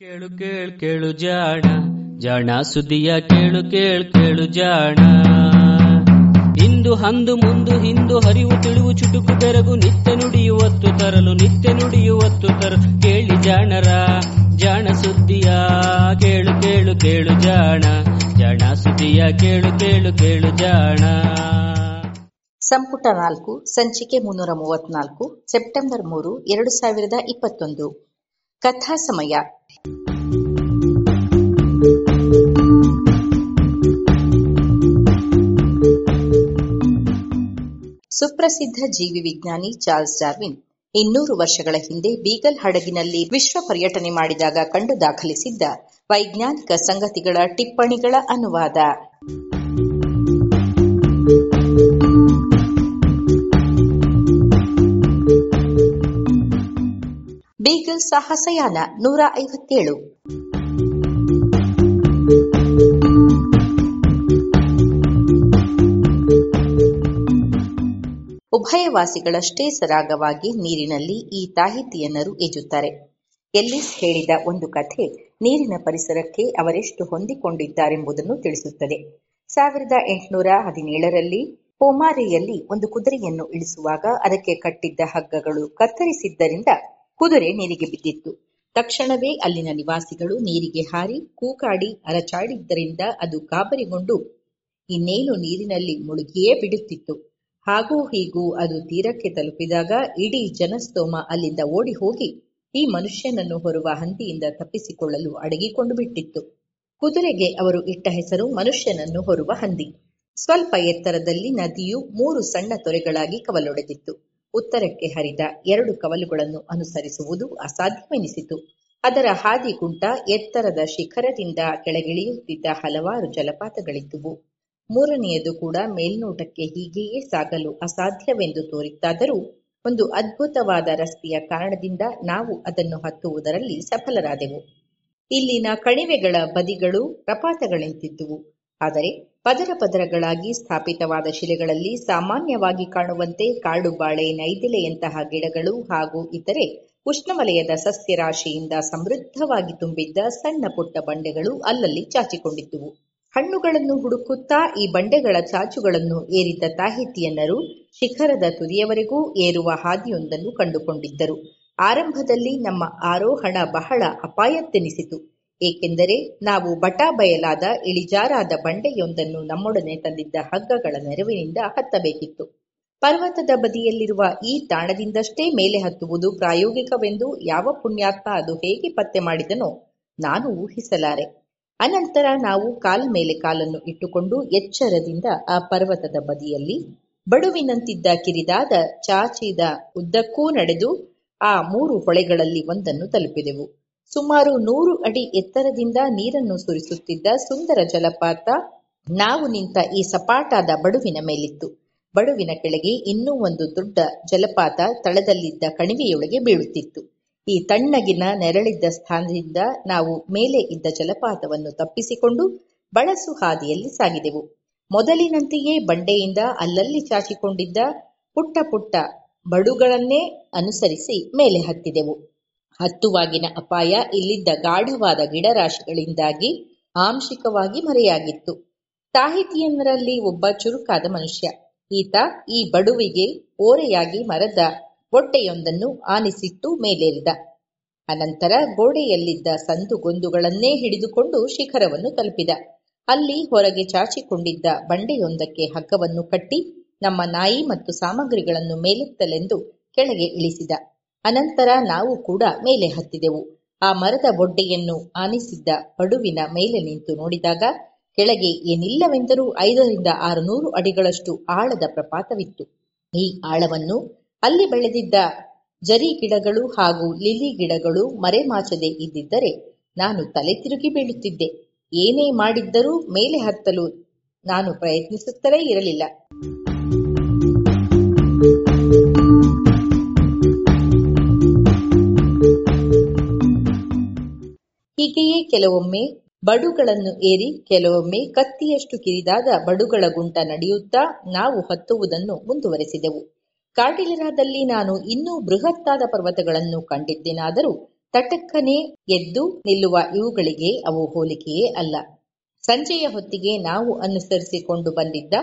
ಕೇಳು ಕೇಳು ಕೇಳು ಜಾಣ. ಜಾಣ ಸುದಿಯ ಕೇಳು ಕೇಳು ಕೇಳು ಜಾಣ. ಇಂದು ಹಂದು ಮುಂದು ಹಿಂದು ಹರಿವು ತಿಳಿವು ಚುಟುಕು ತೆರಗು ನಿತ್ಯ ನುಡಿಯುವತ್ತು ತರಲು, ನಿತ್ಯ ನುಡಿಯುವತ್ತು ತರಲು. ಕೇಳಿ ಜಾಣರ, ಜಾಣ ಸುದ್ದಿಯ ಕೇಳು ಕೇಳು ಕೇಳು ಜಾಣ. ಜಾಣ ಸುದಿಯ ಕೇಳು ಕೇಳು ಕೇಳು ಜಾಣ. ಸಂಪುಟ ನಾಲ್ಕು, ಸಂಚಿಕೆ ಮುನ್ನೂರ ಮೂವತ್ನಾಲ್ಕು ಸೆಪ್ಟೆಂಬರ್ ಮೂರು, ಎರಡು ಸಾವಿರದ ಇಪ್ಪತ್ತೊಂದು. ಕಥಾ ಸಮಯ. ಸುಪ್ರಸಿದ್ಧ ಜೀವಿ ವಿಜ್ಞಾನಿ ಚಾರ್ಲ್ಸ್ ಡಾರ್ವಿನ್ ಇನ್ನೂರು ವರ್ಷಗಳ ಹಿಂದೆ ಬೀಗಲ್ ಹಡಗಿನಲ್ಲಿ ವಿಶ್ವ ಪರ್ಯಟನೆ ಮಾಡಿದಾಗ ಕಂಡು ದಾಖಲಿಸಿದ್ದ ವೈಜ್ಞಾನಿಕ ಸಂಗತಿಗಳ ಟಿಪ್ಪಣಿಗಳ ಅನುವಾದ. ಬೀಗಲ್ ಸಾಹಸಯಾನ ನೂರ ಐವತ್ತೇಳು. ಉಭಯವಾಸಿಗಳಷ್ಟೇ ಸರಾಗವಾಗಿ ನೀರಿನಲ್ಲಿ ಈ ತಾಹಿತಿಯನ್ನರು ಈಜುತ್ತಾರೆ. ಎಲ್ಲಿಸ್ ಹೇಳಿದ ಒಂದು ಕಥೆ ನೀರಿನ ಪರಿಸರಕ್ಕೆ ಅವರೆಷ್ಟು ಹೊಂದಿಕೊಂಡಿದ್ದಾರೆಂಬುದನ್ನು ತಿಳಿಸುತ್ತದೆ. ಸಾವಿರದ ಎಂಟುನೂರ ಹದಿನೇಳರಲ್ಲಿ ಪೋಮಾರೆಯಲ್ಲಿ ಒಂದು ಕುದುರೆಯನ್ನು ಇಳಿಸುವಾಗ ಅದಕ್ಕೆ ಕಟ್ಟಿದ್ದ ಹಗ್ಗಗಳು ಕತ್ತರಿಸಿದ್ದರಿಂದ ಕುದುರೆ ನೀರಿಗೆ ಬಿದ್ದಿತ್ತು. ತಕ್ಷಣವೇ ಅಲ್ಲಿನ ನಿವಾಸಿಗಳು ನೀರಿಗೆ ಹಾರಿ ಕೂಕಾಡಿ ಅರಚಾಡಿದ್ದರಿಂದ ಅದು ಗಾಬರಿಗೊಂಡು ಇನ್ನೇನು ನೀರಿನಲ್ಲಿ ಮುಳುಗಿಯೇ ಬಿಡುತ್ತಿತ್ತು. ಹಾಗೂ ಹೀಗೂ ಅದು ತೀರಕ್ಕೆ ತಲುಪಿದಾಗ ಇಡೀ ಜನಸ್ತೋಮ ಅಲ್ಲಿಂದ ಓಡಿ ಹೋಗಿ ಈ ಮನುಷ್ಯನನ್ನು ಹೊರುವ ಹಂದಿಯಿಂದ ತಪ್ಪಿಸಿಕೊಳ್ಳಲು ಅಡಗಿಕೊಂಡು ಬಿಟ್ಟಿತ್ತು. ಕುದುರೆಗೆ ಅವರು ಇಟ್ಟ ಹೆಸರು ಮನುಷ್ಯನನ್ನು ಹೊರುವ ಹಂದಿ. ಸ್ವಲ್ಪ ಎತ್ತರದಲ್ಲಿ ನದಿಯು ಮೂರು ಸಣ್ಣ ತೊರೆಗಳಾಗಿ ಕವಲೊಡೆದಿತ್ತು. ಉತ್ತರಕ್ಕೆ ಹರಿದ ಎರಡು ಕವಲುಗಳನ್ನು ಅನುಸರಿಸುವುದು ಅಸಾಧ್ಯವೆನಿಸಿತು. ಅದರ ಹಾದಿಗುಂಟ ಎತ್ತರದ ಶಿಖರದಿಂದ ಕೆಳಗಿಳಿಯುತ್ತಿದ್ದ ಹಲವಾರು ಜಲಪಾತಗಳಿದ್ದುವು. ಮೂರನೆಯದು ಕೂಡ ಮೇಲ್ನೋಟಕ್ಕೆ ಹೀಗೆಯೇ ಸಾಗಲು ಅಸಾಧ್ಯವೆಂದು ತೋರಿತ್ತಾದರೂ, ಒಂದು ಅದ್ಭುತವಾದ ರಸ್ತೆಯ ಕಾರಣದಿಂದ ನಾವು ಅದನ್ನು ಹತ್ತುವುದರಲ್ಲಿ ಸಫಲರಾದೆವು. ಇಲ್ಲಿನ ಕಣಿವೆಗಳ ಬದಿಗಳು ಪ್ರಪಾತಗಳೆಂತಿದ್ದುವು. ಆದರೆ ಪದರ ಪದರಗಳಾಗಿ ಸ್ಥಾಪಿತವಾದ ಶಿಲೆಗಳಲ್ಲಿ ಸಾಮಾನ್ಯವಾಗಿ ಕಾಣುವಂತೆ ಕಾಡು ಬಾಳೆ, ನೈದಿಲೆಯಂತಹ ಗಿಡಗಳು ಹಾಗೂ ಇತರೆ ಉಷ್ಣವಲಯದ ಸಸ್ಯರಾಶಿಯಿಂದ ಸಮೃದ್ಧವಾಗಿ ತುಂಬಿದ್ದ ಸಣ್ಣ ಪುಟ್ಟ ಬಂಡೆಗಳು ಅಲ್ಲಲ್ಲಿ ಚಾಚಿಕೊಂಡಿದ್ದುವು. ಹಣ್ಣುಗಳನ್ನು ಹುಡುಕುತ್ತಾ ಈ ಬಂಡೆಗಳ ಚಾಚುಗಳನ್ನು ಏರಿದ್ದ ತಾಹಿತಿಯನ್ನರು ಶಿಖರದ ತುದಿಯವರೆಗೂ ಏರುವ ಹಾದಿಯೊಂದನ್ನು ಕಂಡುಕೊಂಡಿದ್ದರು. ಆರಂಭದಲ್ಲಿ ನಮ್ಮ ಆರೋಹಣ ಬಹಳ ಅಪಾಯತ್ತೆನಿಸಿತು. ಏಕೆಂದರೆ ನಾವು ಬಟಾ ಬಯಲಾದ ಇಳಿಜಾರಾದ ಬಂಡೆಯೊಂದನ್ನು ನಮ್ಮೊಡನೆ ತಂದಿದ್ದ ಹಗ್ಗಗಳ ನೆರವಿನಿಂದ ಹತ್ತಬೇಕಿತ್ತು. ಪರ್ವತದ ಬದಿಯಲ್ಲಿರುವ ಈ ತಾಣದಿಂದಷ್ಟೇ ಮೇಲೆ ಹತ್ತುವುದು ಪ್ರಾಯೋಗಿಕವೆಂದು ಯಾವ ಪುಣ್ಯಾತ್ಮ ಅದು ಹೇಗೆ ಪತ್ತೆ ಮಾಡಿದನೋ ನಾನು ಊಹಿಸಲಾರೆ. ಅನಂತರ ನಾವು ಕಾಲ ಮೇಲೆ ಕಾಲನ್ನು ಇಟ್ಟುಕೊಂಡು ಎಚ್ಚರದಿಂದ ಆ ಪರ್ವತದ ಬದಿಯಲ್ಲಿ ಬಡುವಿನಂತಿದ್ದ ಕಿರಿದಾದ ಚಾಚಿದ ಉದ್ದಕ್ಕೂ ನಡೆದು ಆ ಮೂರು ಹೊಳೆಗಳಲ್ಲಿ ಒಂದನ್ನು ತಲುಪಿದೆವು. ಸುಮಾರು ನೂರು ಅಡಿ ಎತ್ತರದಿಂದ ನೀರನ್ನು ಸುರಿಸುತ್ತಿದ್ದ ಸುಂದರ ಜಲಪಾತ ನಾವು ನಿಂತ ಈ ಸಪಾಟಾದ ಬಡುವಿನ ಮೇಲಿತ್ತು. ಬಡುವಿನ ಕೆಳಗೆ ಇನ್ನೂ ಒಂದು ದೊಡ್ಡ ಜಲಪಾತ ತಳದಲ್ಲಿದ್ದ ಕಣಿವೆಯೊಳಗೆ ಬೀಳುತ್ತಿತ್ತು. ಈ ತಣ್ಣಗಿನ ನೆರಳಿದ್ದ ಸ್ಥಾನದಿಂದ ನಾವು ಮೇಲೆ ಇದ್ದ ಜಲಪಾತವನ್ನು ತಪ್ಪಿಸಿಕೊಂಡು ಬಳಸು ಹಾದಿಯಲ್ಲಿ ಸಾಗಿದೆವು. ಮೊದಲಿನಂತೆಯೇ ಬಂಡೆಯಿಂದ ಅಲ್ಲಲ್ಲಿ ಚಾಚಿಕೊಂಡಿದ್ದ ಪುಟ್ಟ ಪುಟ್ಟ ಬಡುಗಳನ್ನೇ ಅನುಸರಿಸಿ ಮೇಲೆ ಹತ್ತಿದೆವು. ಹತ್ತುವಾಗಿನ ಅಪಾಯ ಇಲ್ಲಿದ್ದ ಗಾಢವಾದ ಗಿಡರಾಶಿಗಳಿಂದಾಗಿ ಆಂಶಿಕವಾಗಿ ಮರೆಯಾಗಿತ್ತು. ಸಾಹಿತಿಯನ್ನರಲ್ಲಿ ಒಬ್ಬ ಚುರುಕಾದ ಮನುಷ್ಯ. ಈತ ಈ ಬಡುವಿಗೆ ಓರೆಯಾಗಿ ಮರದ ಬೊಟ್ಟೆಯೊಂದನ್ನು ಆನಿಸಿಟ್ಟು ಮೇಲೇರಿದ. ಅನಂತರ ಗೋಡೆಯಲ್ಲಿದ್ದ ಸಂದುಗೊಂದುಗಳನ್ನೇ ಹಿಡಿದುಕೊಂಡು ಶಿಖರವನ್ನು ತಲುಪಿದ. ಅಲ್ಲಿ ಹೊರಗೆ ಚಾಚಿಕೊಂಡಿದ್ದ ಬಂಡೆಯೊಂದಕ್ಕೆ ಹಗ್ಗವನ್ನು ಕಟ್ಟಿ ನಮ್ಮ ನಾಯಿ ಮತ್ತು ಸಾಮಗ್ರಿಗಳನ್ನು ಮೇಲೆತ್ತಲೆಂದು ಕೆಳಗೆ ಇಳಿಸಿದ. ಅನಂತರ ನಾವು ಕೂಡ ಮೇಲೆ ಹತ್ತಿದೆವು. ಆ ಮರದ ಬೊಡ್ಡೆಯನ್ನು ಆನಿಸಿದ್ದ ಪಡುವಿನ ಮೇಲೆ ನಿಂತು ನೋಡಿದಾಗ ಕೆಳಗೆ ಏನಿಲ್ಲವೆಂದರೂ ಐದರಿಂದ ಆರು ನೂರು ಅಡಿಗಳಷ್ಟು ಆಳದ ಪ್ರಪಾತವಿತ್ತು. ಈ ಆಳವನ್ನು ಅಲ್ಲಿ ಬೆಳೆದಿದ್ದ ಜರಿ ಗಿಡಗಳು ಹಾಗೂ ಲಿಲಿ ಗಿಡಗಳು ಮರೆಮಾಚದೆ ಇದ್ದಿದ್ದರೆ ನಾನು ತಲೆ ತಿರುಗಿ ಬೀಳುತ್ತಿದ್ದೆ. ಏನೇ ಮಾಡಿದ್ದರೂ ಮೇಲೆ ಹತ್ತಲು ನಾನು ಪ್ರಯತ್ನಿಸುತ್ತಲೇ ಇರಲಿಲ್ಲ. ಹೀಗೆಯೇ ಕೆಲವೊಮ್ಮೆ ಬಡುಗಳನ್ನು ಏರಿ ಕೆಲವೊಮ್ಮೆ ಕತ್ತಿಯಷ್ಟು ಕಿರಿದಾದ ಬಡುಗಳ ಗುಂಟ ನಡೆಯುತ್ತಾ ನಾವು ಹತ್ತುವುದನ್ನು ಮುಂದುವರೆಸಿದೆವು. ಕಾರ್ಡಿಲಿರಾದಲ್ಲಿ ನಾನು ಇನ್ನೂ ಬೃಹತ್ತಾದ ಪರ್ವತಗಳನ್ನು ಕಂಡಿದ್ದೇನಾದರೂ ತಟಕ್ಕನೆ ಎದ್ದು ನಿಲ್ಲುವ ಇವುಗಳಿಗೆ ಅವು ಹೋಲಿಕೆಯೇ ಅಲ್ಲ. ಸಂಜೆಯ ಹೊತ್ತಿಗೆ ನಾವು ಅನುಸರಿಸಿಕೊಂಡು ಬಂದಿದ್ದ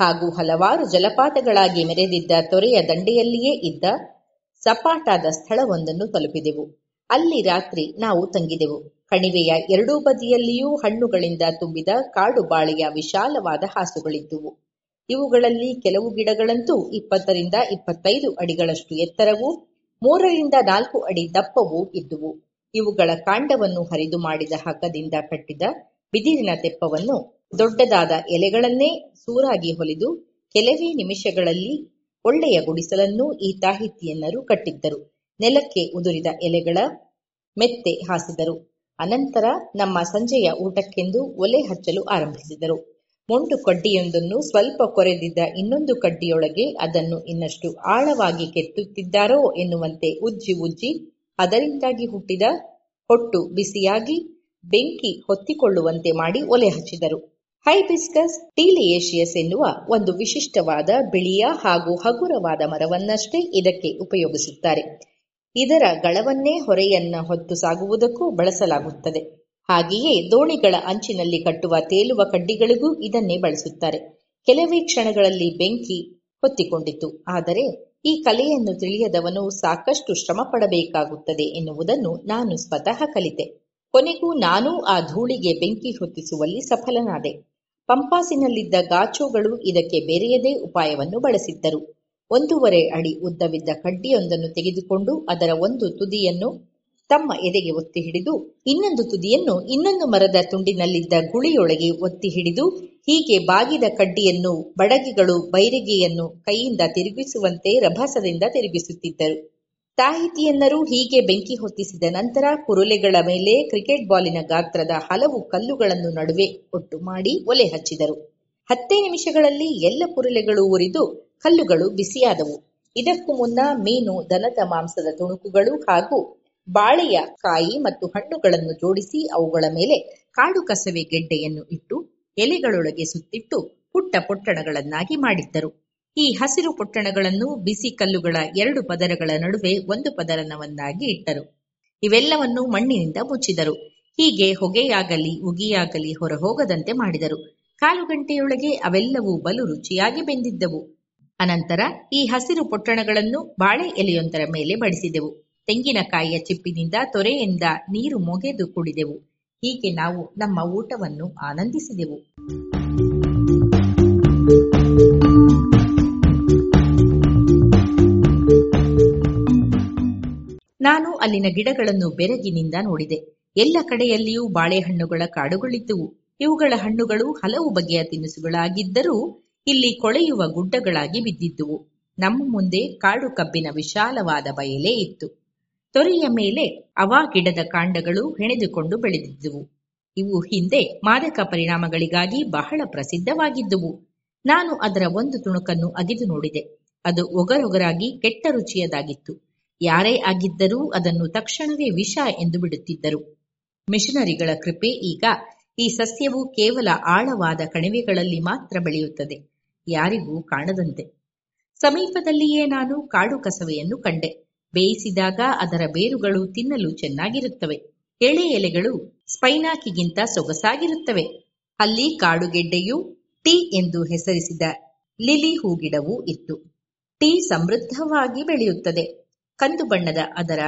ಹಾಗೂ ಹಲವಾರು ಜಲಪಾತಗಳಾಗಿ ಮೆರೆದಿದ್ದ ತೊರೆಯ ದಂಡೆಯಲ್ಲಿಯೇ ಇದ್ದ ಸಪಾಟಾದ ಸ್ಥಳವೊಂದನ್ನು ತಲುಪಿದೆವು. ಅಲ್ಲಿ ರಾತ್ರಿ ನಾವು ತಂಗಿದೆವು. ಕಣಿವೆಯ ಎರಡೂ ಬದಿಯಲ್ಲಿಯೂ ಹಣ್ಣುಗಳಿಂದ ತುಂಬಿದ ಕಾಡು ಬಾಳೆಯ ವಿಶಾಲವಾದ ಹಾಸುಗಳಿದ್ದುವು. ಇವುಗಳಲ್ಲಿ ಕೆಲವು ಗಿಡಗಳಂತೂ ಇಪ್ಪತ್ತರಿಂದ ಇಪ್ಪತ್ತೈದು ಅಡಿಗಳಷ್ಟು ಎತ್ತರವೂ, ಮೂರರಿಂದ ನಾಲ್ಕು ಅಡಿ ದಪ್ಪವೂ ಇದ್ದುವು. ಇವುಗಳ ಕಾಂಡವನ್ನು ಹರಿದು ಮಾಡಿದ ಹಗ್ಗದಿಂದ ಕಟ್ಟಿದ ಬಿದಿರಿನ ತೆಪ್ಪವನ್ನು ದೊಡ್ಡದಾದ ಎಲೆಗಳನ್ನೇ ಸೂರಾಗಿ ಹೊಲಿದು ಕೆಲವೇ ನಿಮಿಷಗಳಲ್ಲಿ ಒಳ್ಳೆಯ ಗುಡಿಸಲನ್ನು ಈ ತಾಹಿತಿಯನ್ನರು ಕಟ್ಟಿದ್ದರು. ನೆಲಕ್ಕೆ ಉದುರಿದ ಎಲೆಗಳ ಮೆತ್ತೆ ಹಾಸಿದರು. ಅನಂತರ ನಮ್ಮ ಸಂಜೆಯ ಊಟಕ್ಕೆಂದು ಒಲೆ ಹಚ್ಚಲು ಆರಂಭಿಸಿದರು. ಮೊಂಡು ಕಡ್ಡಿಯೊಂದನ್ನು ಸ್ವಲ್ಪ ಕೊರೆದಿದ್ದ ಇನ್ನೊಂದು ಕಡ್ಡಿಯೊಳಗೆ ಅದನ್ನು ಇನ್ನಷ್ಟು ಆಳವಾಗಿ ಕೆತ್ತುತ್ತಿದ್ದಾರೋ ಎನ್ನುವಂತೆ ಉಜ್ಜಿ ಉಜ್ಜಿ ಅದರಿಂದಾಗಿ ಹುಟ್ಟಿದ ಹೊಟ್ಟು ಬಿಸಿಯಾಗಿ ಬೆಂಕಿ ಹೊತ್ತಿಕೊಳ್ಳುವಂತೆ ಮಾಡಿ ಒಲೆ ಹಚ್ಚಿದರು. ಹೈಬಿಸ್ಕಸ್ ಟೀಲಿಯೇಷಿಯಸ್ ಎನ್ನುವ ಒಂದು ವಿಶಿಷ್ಟವಾದ ಬಿಳಿಯ ಹಾಗೂ ಹಗುರವಾದ ಮರವನ್ನಷ್ಟೇ ಇದಕ್ಕೆ ಉಪಯೋಗಿಸುತ್ತಾರೆ. ಇದರ ಗಳವನ್ನೇ ಹೊರೆಯನ್ನ ಹೊತ್ತು ಸಾಗುವುದಕ್ಕೂ ಬಳಸಲಾಗುತ್ತದೆ. ಹಾಗೆಯೇ ದೋಣಿಗಳ ಅಂಚಿನಲ್ಲಿ ಕಟ್ಟುವ ತೇಲುವ ಕಡ್ಡಿಗಳಿಗೂ ಇದನ್ನೇ ಬಳಸುತ್ತಾರೆ. ಕೆಲವೇ ಕ್ಷಣಗಳಲ್ಲಿ ಬೆಂಕಿ ಹೊತ್ತಿಕೊಂಡಿತು. ಆದರೆ ಈ ಕಲೆಯನ್ನು ತಿಳಿಯದವನು ಸಾಕಷ್ಟು ಶ್ರಮ ಪಡಬೇಕಾಗುತ್ತದೆ ಎನ್ನುವುದನ್ನು ನಾನು ಸ್ವತಃ ಕಲಿತೆ. ಕೊನೆಗೂ ನಾನೂ ಆ ಧೂಳಿಗೆ ಬೆಂಕಿ ಹೊತ್ತಿಸುವಲ್ಲಿ ಸಫಲನಾದೆ. ಪಂಪಾಸಿನಲ್ಲಿದ್ದ ಗಾಚೋಗಳು ಇದಕ್ಕೆ ಬೇರೆಯದೇ ಉಪಾಯವನ್ನು ಬಳಸಿದ್ದರು. ಒಂದೂವರೆ ಅಡಿ ಉದ್ದವಿದ್ದ ಕಡ್ಡಿಯೊಂದನ್ನು ತೆಗೆದುಕೊಂಡು ಅದರ ಒಂದು ತುದಿಯನ್ನು ತಮ್ಮ ಎದೆಗೆ ಒತ್ತಿ ಹಿಡಿದು, ಇನ್ನೊಂದು ತುದಿಯನ್ನು ಇನ್ನೊಂದು ಮರದ ತುಂಡಿನಲ್ಲಿದ್ದ ಗುಳಿಯೊಳಗೆ ಒತ್ತಿ ಹಿಡಿದು, ಹೀಗೆ ಬಾಗಿದ ಕಡ್ಡಿಯನ್ನು ಬಡಗಿಗಳು ಬೈರಿಗೆಯನ್ನು ಕೈಯಿಂದ ತಿರುಗಿಸುವಂತೆ ರಭಸದಿಂದ ತಿರುಗಿಸುತ್ತಿದ್ದರು. ತಾಹಿತಿಯನ್ನರು ಹೀಗೆ ಬೆಂಕಿ ಹೊತ್ತಿಸಿದ ನಂತರ ಕುರುಲೆಗಳ ಮೇಲೆ ಕ್ರಿಕೆಟ್ ಬಾಲಿನ ಗಾತ್ರದ ಹಲವು ಕಲ್ಲುಗಳನ್ನು ನಡುವೆ ಒಟ್ಟು ಮಾಡಿ ಒಲೆ ಹಚ್ಚಿದರು. ಹತ್ತೇ ನಿಮಿಷಗಳಲ್ಲಿ ಎಲ್ಲ ಕುರುಲೆಗಳು ಉರಿದು ಕಲ್ಲುಗಳು ಬಿಸಿಯಾದವು. ಇದಕ್ಕೂ ಮುನ್ನ ಮೀನು, ದನದ ಮಾಂಸದ ತುಣುಕುಗಳು ಹಾಗೂ ಬಾಳೆಯ ಕಾಯಿ ಮತ್ತು ಹಣ್ಣುಗಳನ್ನು ಜೋಡಿಸಿ ಅವುಗಳ ಮೇಲೆ ಕಾಡು ಕಸವೆ ಗೆಡ್ಡೆಯನ್ನು ಇಟ್ಟು, ಎಲೆಗಳೊಳಗೆ ಸುತ್ತಿಟ್ಟು ಪುಟ್ಟ ಪೊಟ್ಟಣಗಳನ್ನಾಗಿ ಮಾಡಿದ್ದರು. ಈ ಹಸಿರು ಪೊಟ್ಟಣಗಳನ್ನು ಬಿಸಿ ಕಲ್ಲುಗಳ ಎರಡು ಪದರಗಳ ನಡುವೆ ಒಂದು ಪದರನವನ್ನಾಗಿ ಇಟ್ಟರು. ಇವೆಲ್ಲವನ್ನು ಮಣ್ಣಿನಿಂದ ಮುಚ್ಚಿದರು. ಹೀಗೆ ಹೊಗೆಯಾಗಲಿ, ಉಗಿಯಾಗಲಿ ಹೊರಹೋಗದಂತೆ ಮಾಡಿದರು. ಕಾಲು ಗಂಟೆಯೊಳಗೆ ಅವೆಲ್ಲವೂ ಬಲು ರುಚಿಯಾಗಿ ಬೆಂದಿದ್ದವು. ಅನಂತರ ಈ ಹಸಿರು ಪೊಟ್ಟಣಗಳನ್ನು ಬಾಳೆ ಎಲೆಯೊಂದರ ಮೇಲೆ ಬಡಿಸಿದೆವು. ತೆಂಗಿನಕಾಯಿಯ ಚಿಪ್ಪಿನಿಂದ ತೊರೆಯಿಂದ ನೀರು ಮೊಗೆದು ಕುಡಿದೆವು. ಹೀಗೆ ನಾವು ನಮ್ಮ ಊಟವನ್ನು ಆನಂದಿಸಿದೆವು. ನಾನು ಅಲ್ಲಿನ ಗಿಡಗಳನ್ನು ಬೆರಗಿನಿಂದ ನೋಡಿದೆ. ಎಲ್ಲ ಕಡೆಯಲ್ಲಿಯೂ ಬಾಳೆಹಣ್ಣುಗಳ ಕಾಡುಗಳಿದ್ದುವು. ಇವುಗಳ ಹಣ್ಣುಗಳು ಹಲವು ಬಗೆಯ ತಿನಿಸುಗಳಾಗಿದ್ದರೂ ಇಲ್ಲಿ ಕೊಳೆಯುವ ಗುಡ್ಡಗಳಾಗಿ ಬಿದ್ದಿದ್ದುವು. ನಮ್ಮ ಮುಂದೆ ಕಾಡು ಕಬ್ಬಿನ ವಿಶಾಲವಾದ ಬಯಲೇ ಇತ್ತು. ತೊರೆಯ ಮೇಲೆ ಅವಾ ಗಿಡದ ಕಾಂಡಗಳು ಹೆಣೆದುಕೊಂಡು ಬೆಳೆದಿದ್ದುವು. ಇವು ಹಿಂದೆ ಮಾದಕ ಪರಿಣಾಮಗಳಿಗಾಗಿ ಬಹಳ ಪ್ರಸಿದ್ಧವಾಗಿದ್ದುವು. ನಾನು ಅದರ ಒಂದು ತುಣುಕನ್ನು ಅಗಿದು ನೋಡಿದೆ. ಅದು ಒಗರೊಗರಾಗಿ ಕೆಟ್ಟ ರುಚಿಯದಾಗಿತ್ತು. ಯಾರೇ ಆಗಿದ್ದರೂ ಅದನ್ನು ತಕ್ಷಣವೇ ವಿಷ ಎಂದು ಬಿಡುತ್ತಿದ್ದರು. ಮಿಷನರಿಗಳ ಕೃಪೆ ಈಗ ಈ ಸಸ್ಯವು ಕೇವಲ ಆಳವಾದ ಕಣಿವೆಗಳಲ್ಲಿ ಮಾತ್ರ ಬೆಳೆಯುತ್ತದೆ. ಯಾರಿಗೂ ಕಾಣದಂತೆ. ಸಮೀಪದಲ್ಲಿಯೇ ನಾನು ಕಾಡು ಕಸವೆಯನ್ನು ಕಂಡೆ. ಬೇಯಿಸಿದಾಗ ಅದರ ಬೇರುಗಳು ತಿನ್ನಲು ಚೆನ್ನಾಗಿರುತ್ತವೆ. ಎಳೆ ಎಲೆಗಳು ಸ್ಪೈನಾಕಿಗಿಂತ ಸೊಗಸಾಗಿರುತ್ತವೆ. ಅಲ್ಲಿ ಕಾಡುಗೆಡ್ಡೆಯು ಟೀ ಎಂದು ಹೆಸರಿಸಿದ ಲಿಲಿ ಹೂಗಿಡವೂ ಇತ್ತು. ಟೀ ಸಮೃದ್ಧವಾಗಿ ಬೆಳೆಯುತ್ತದೆ. ಕಂದು ಬಣ್ಣದ ಅದರ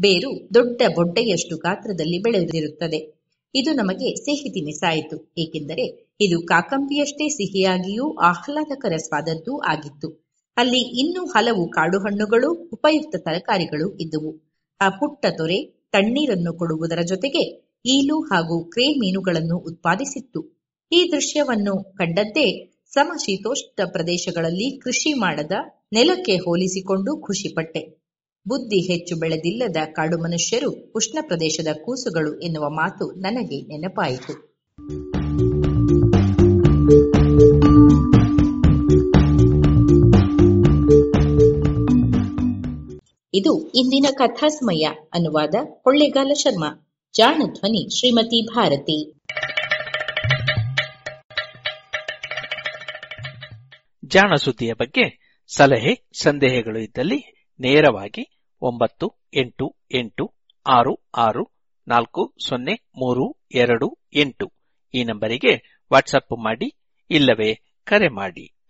ಬೇರು ದೊಡ್ಡ ಬೊಡ್ಡೆಯಷ್ಟು ಗಾತ್ರದಲ್ಲಿ ಬೆಳೆದಿರುತ್ತದೆ. ಇದು ನಮಗೆ ಸಿಹಿ ತಿನಿಸಾಯಿತು ಏಕೆಂದರೆ ಇದು ಕಾಕಂಬಿಯಷ್ಟೇ ಸಿಹಿಯಾಗಿಯೂ ಆಹ್ಲಾದಕರ ಸ್ವಾದದ್ದು ಆಗಿತ್ತು. ಅಲ್ಲಿ ಇನ್ನೂ ಹಲವು ಕಾಡು ಹಣ್ಣುಗಳು ಉಪಯುಕ್ತ ತರಕಾರಿಗಳು ಇದ್ದುವು. ಆ ಪುಟ್ಟ ತೊರೆ ತಣ್ಣೀರನ್ನು ಕೊಡುವುದರ ಜೊತೆಗೆ ಈಲು ಹಾಗೂ ಕ್ರೇ ಮೀನುಗಳನ್ನು ಉತ್ಪಾದಿಸಿತ್ತು. ಈ ದೃಶ್ಯವನ್ನು ಕಂಡದ್ದೇ ಸಮಶೀತೋಷ್ಣ ಪ್ರದೇಶಗಳಲ್ಲಿ ಕೃಷಿ ಮಾಡದ ನೆಲಕ್ಕೆ ಹೋಲಿಸಿಕೊಂಡು ಖುಷಿಪಟ್ಟೆ. ಬುದ್ಧಿ ಹೆಚ್ಚು ಬೆಳೆದಿಲ್ಲದ ಕಾಡು ಮನುಷ್ಯರು ಉಷ್ಣ ಪ್ರದೇಶದ ಕೂಸುಗಳು ಎನ್ನುವ ಮಾತು ನನಗೆ ನೆನಪಾಯಿತು. ಇದು ಇಂದಿನ ಕಥಾಸ್ಮಯ ಅನುವಾದ ಕೊಳ್ಳೇಗಾಲ ಶರ್ಮಾ. ಜಾಣ ಧ್ವನಿ ಶ್ರೀಮತಿ ಭಾರತಿ. ಜಾಣ ಸುದ್ದಿಯ ಬಗ್ಗೆ ಸಲಹೆ, ಸಂದೇಹಗಳು ಇದ್ದಲ್ಲಿ ನೇರವಾಗಿ ಒಂಬತ್ತು, ಎಂಟು ಎಂಟು, ಆರು ಆರು, ನಾಲ್ಕು, ಸೊನ್ನೆ, ಮೂರು, ಎರಡು, ಎಂಟು ಈ ನಂಬರಿಗೆ ವಾಟ್ಸಪ್ ಮಾಡಿ ಇಲ್ಲವೇ ಕರೆ ಮಾಡಿ.